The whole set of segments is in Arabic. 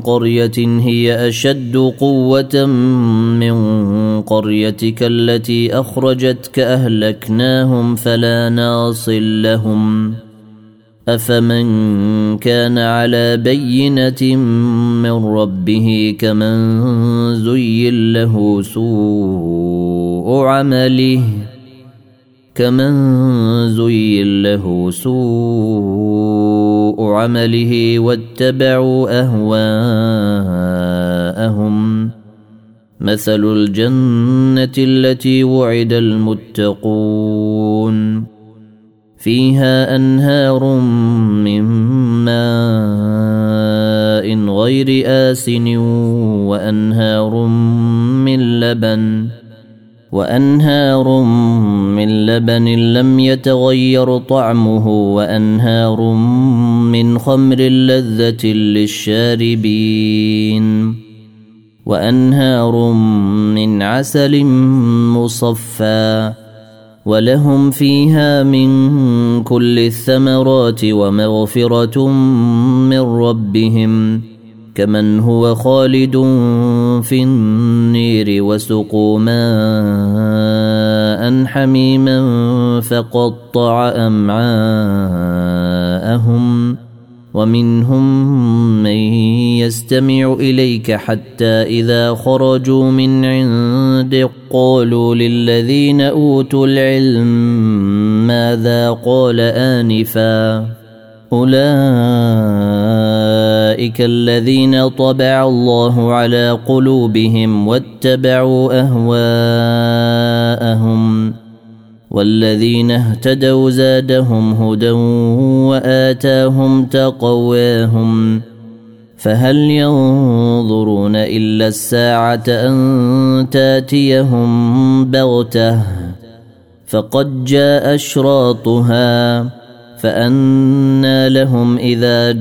قرية هي أشد قوة من قريتك التي أخرجتك أهلكناهم فلا ناصل لهم. أفمن كان على بينة من ربه كمن زين له سوء عمله كمن زين له سوء عمله واتبعوا أهواءهم. مثل الجنة التي وعد المتقون. فيها أنهار من ماء غير آسن وأنهار من لبن. وأنهار من لبن لم يتغير طعمه وأنهار من خمر لذة للشاربين وأنهار من عسل مصفى ولهم فيها من كل الثمرات ومغفرة من ربهم. كمن هو خالد في النير وسقوا ماء حميما فقطع امعاءهم ومنهم من يستمع اليك حتى اذا خرجوا من عندك قالوا للذين اوتوا العلم ماذا قال انفا أولئك الذين طبع الله على قلوبهم واتبعوا أهواءهم والذين اهتدوا زادهم هدى وآتاهم تقواهم فهل ينظرون إلا الساعة أن تأتيهم بغتة فقد جاء أشراطها فانى لهم إذا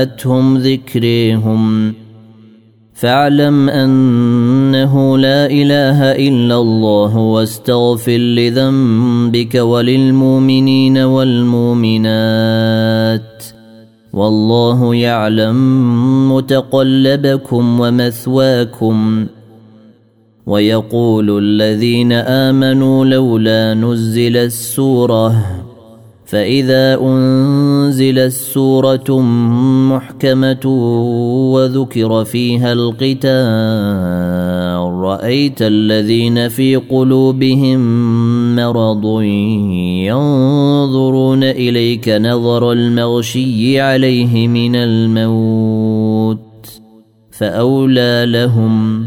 جاءتهم ذكريهم. فاعلم أنه لا إله إلا الله واستغفر لذنبك وللمؤمنين والمؤمنات. والله يعلم متقلبكم ومثواكم. ويقول الذين آمنوا لولا نزل السورة فإذا انزلت سوره محكمة وذكر فيها القتال رأيت الذين في قلوبهم مرض ينظرون إليك نظر المغشي عليه من الموت فأولى لهم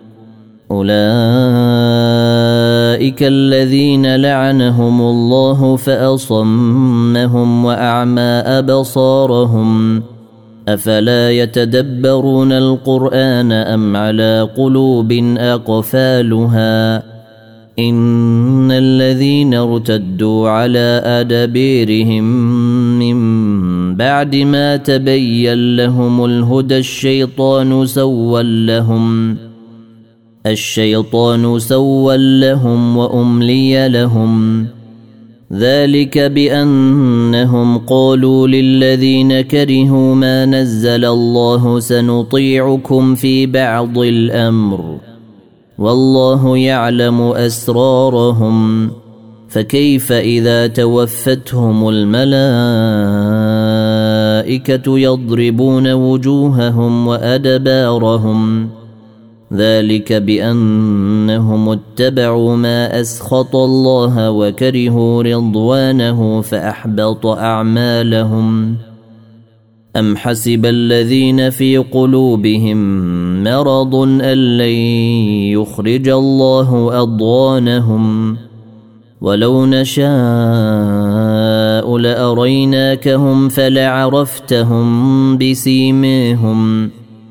أولئك الذين لعنهم الله فأصمهم وأعمى أبصارهم أفلا يتدبرون القرآن أم على قلوب أقفالها إن الذين ارتدوا على أدبيرهم من بعد ما تبين لهم الهدى الشيطان سول لهم الشيطان سول لهم وأملي لهم. ذلك بأنهم قالوا للذين كرهوا ما نزل الله سنطيعكم في بعض الأمر. والله يعلم أسرارهم. فكيف إذا توفتهم الملائكة يضربون وجوههم وأدبارهم؟ ذلك بأنهم اتبعوا ما أسخط الله وكرهوا رضوانه فأحبط أعمالهم. أم حسب الذين في قلوبهم مرض أن لن يخرج الله اضوانهم ولو نشاء لأريناكهم فلعرفتهم بسيميهم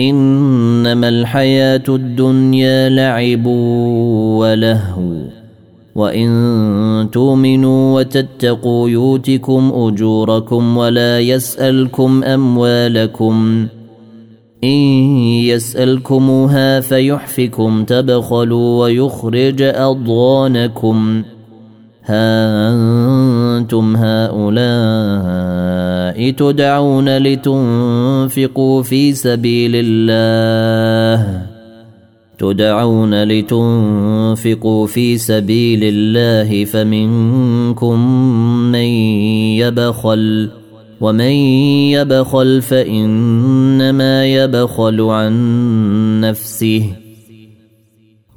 إنما الحياة الدنيا لعب ولهو. وإن تؤمنوا وتتقوا يؤتكم أجوركم ولا يسألكم أموالكم. إن يسألكموها فيحفكم تبخلوا ويخرج أضغانكم. ها أنتم هؤلاء تدعون لتنفقوا في سبيل الله. تدعون لتنفقوا في سبيل الله فمنكم من يبخل ومن يبخل فإنما يبخل عن نفسه.